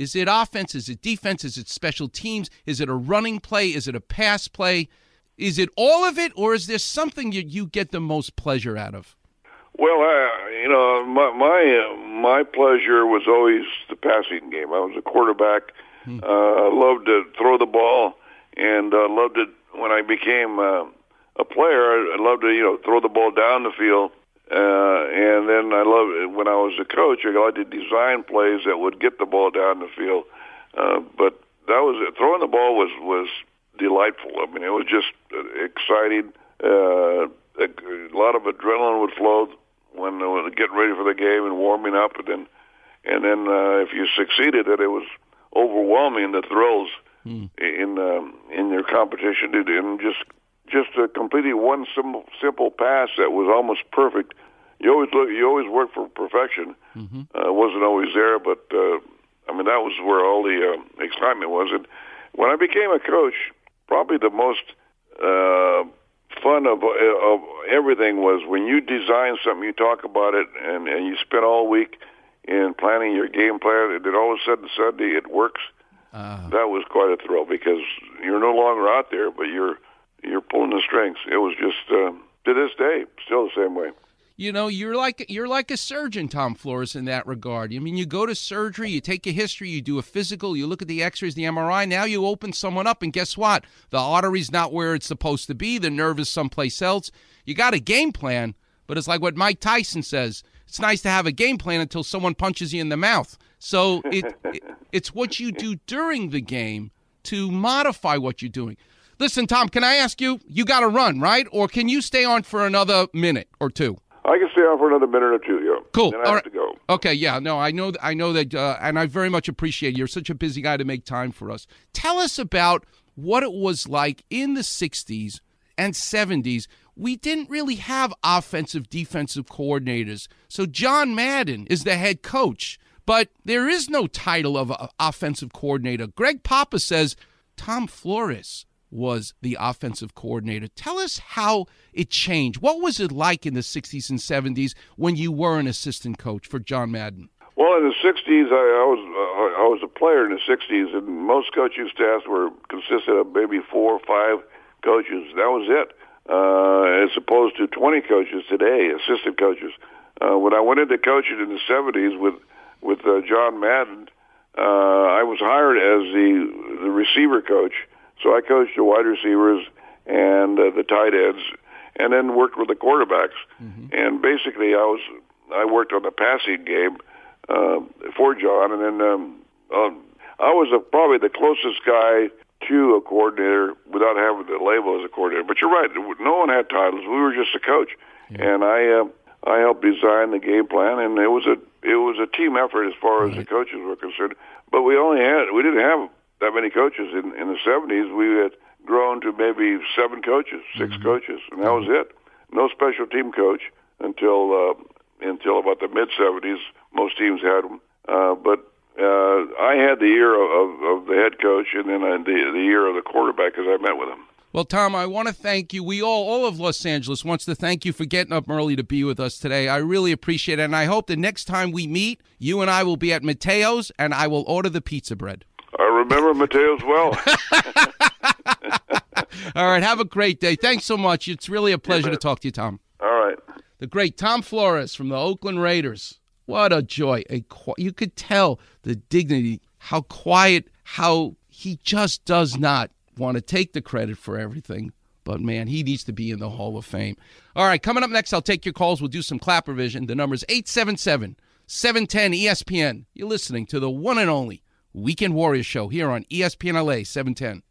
Is it offense? Is it defense? Is it special teams? Is it a running play? Is it a pass play? Is it all of it, or is there something you, you get the most pleasure out of? Well, uh, you know, my my uh, my pleasure was always the passing game. I was a quarterback. Hmm. Uh, loved to throw the ball, and uh, loved it when I became uh, a player. I loved to you know throw the ball down the field, uh, and then I loved when I was a coach. I liked to design plays that would get the ball down the field. Uh, but that was it. Throwing the ball was was delightful. I mean, it was just exciting. Uh, a, a lot of adrenaline would flow when they getting ready for the game and warming up, and then and then uh, if you succeeded, that it was overwhelming the thrills mm. in um, in your competition, and just just a completely one simple simple pass that was almost perfect. You always look, you always work for perfection. Mm-hmm. Uh, wasn't always there, but uh, I mean that was where all the uh, excitement was. And when I became a coach, probably the most uh, fun of of everything was when you design something, you talk about it, and and you spend all week in planning your game plan, and then all of a sudden Sunday it works. Uh, that was quite a thrill because you're no longer out there, but you're strings. It was just uh, to this day still the same way. You know, you're like you're like a surgeon, Tom Flores, in that regard. I mean, you go to surgery, you take a history, you do a physical, you look at the X-rays, the MRI. Now you open someone up, and guess what? The artery's not where it's supposed to be. The nerve is someplace else. You got a game plan, but it's like what Mike Tyson says. It's nice to have a game plan until someone punches you in the mouth. So it, it it's what you do during the game to modify what you're doing. Listen, Tom, can I ask you? You got to run, right? Or can you stay on for another minute or two? I can stay on for another minute or two. Yeah. Cool. Then I All have right. to go. Okay. Yeah. No, I know. I know that, uh, and I very much appreciate. It. You're such a busy guy to make time for us. Tell us about what it was like in the '60s and '70s. We didn't really have offensive defensive coordinators. So John Madden is the head coach, but there is no title of offensive coordinator. Greg Papa says Tom Flores was the offensive coordinator. Tell us how it changed. What was it like in the 60s and 70s when you were an assistant coach for John Madden? Well, in the 60s, I, I was uh, I was a player in the 60s, and most coaching staffs were consisted of maybe four or five coaches. That was it, uh, as opposed to 20 coaches today, assistant coaches. Uh, when I went into coaching in the 70s with with uh, John Madden, uh, I was hired as the the receiver coach so I coached the wide receivers and uh, the tight ends, and then worked with the quarterbacks. Mm-hmm. And basically, I was I worked on the passing game uh, for John, and then um, um, I was a, probably the closest guy to a coordinator without having the label as a coordinator. But you're right; no one had titles. We were just a coach, yeah. and I uh, I helped design the game plan, and it was a it was a team effort as far right. as the coaches were concerned. But we only had we didn't have that many coaches. In, in the 70s, we had grown to maybe seven coaches, 6 mm-hmm. coaches, and that was it. No special team coach until uh, until about the mid 70s. Most teams had them, uh, but uh, I had the ear of, of the head coach and then uh, the the ear of the quarterback as I met with him. Well, Tom, I want to thank you. We all, all of Los Angeles, wants to thank you for getting up early to be with us today. I really appreciate it, and I hope the next time we meet, you and I will be at Matteo's, and I will order the pizza bread. Remember Matteo's well. All right. Have a great day. Thanks so much. It's really a pleasure to talk to you, Tom. All right. The great Tom Flores from the Oakland Raiders. What a joy. A, you could tell the dignity, how quiet, how he just does not want to take the credit for everything. But man, he needs to be in the Hall of Fame. All right, coming up next, I'll take your calls. We'll do some clap revision. The number is 877 710 ESPN. You're listening to the one and only Weekend Warriors Show here on ESPN LA 710.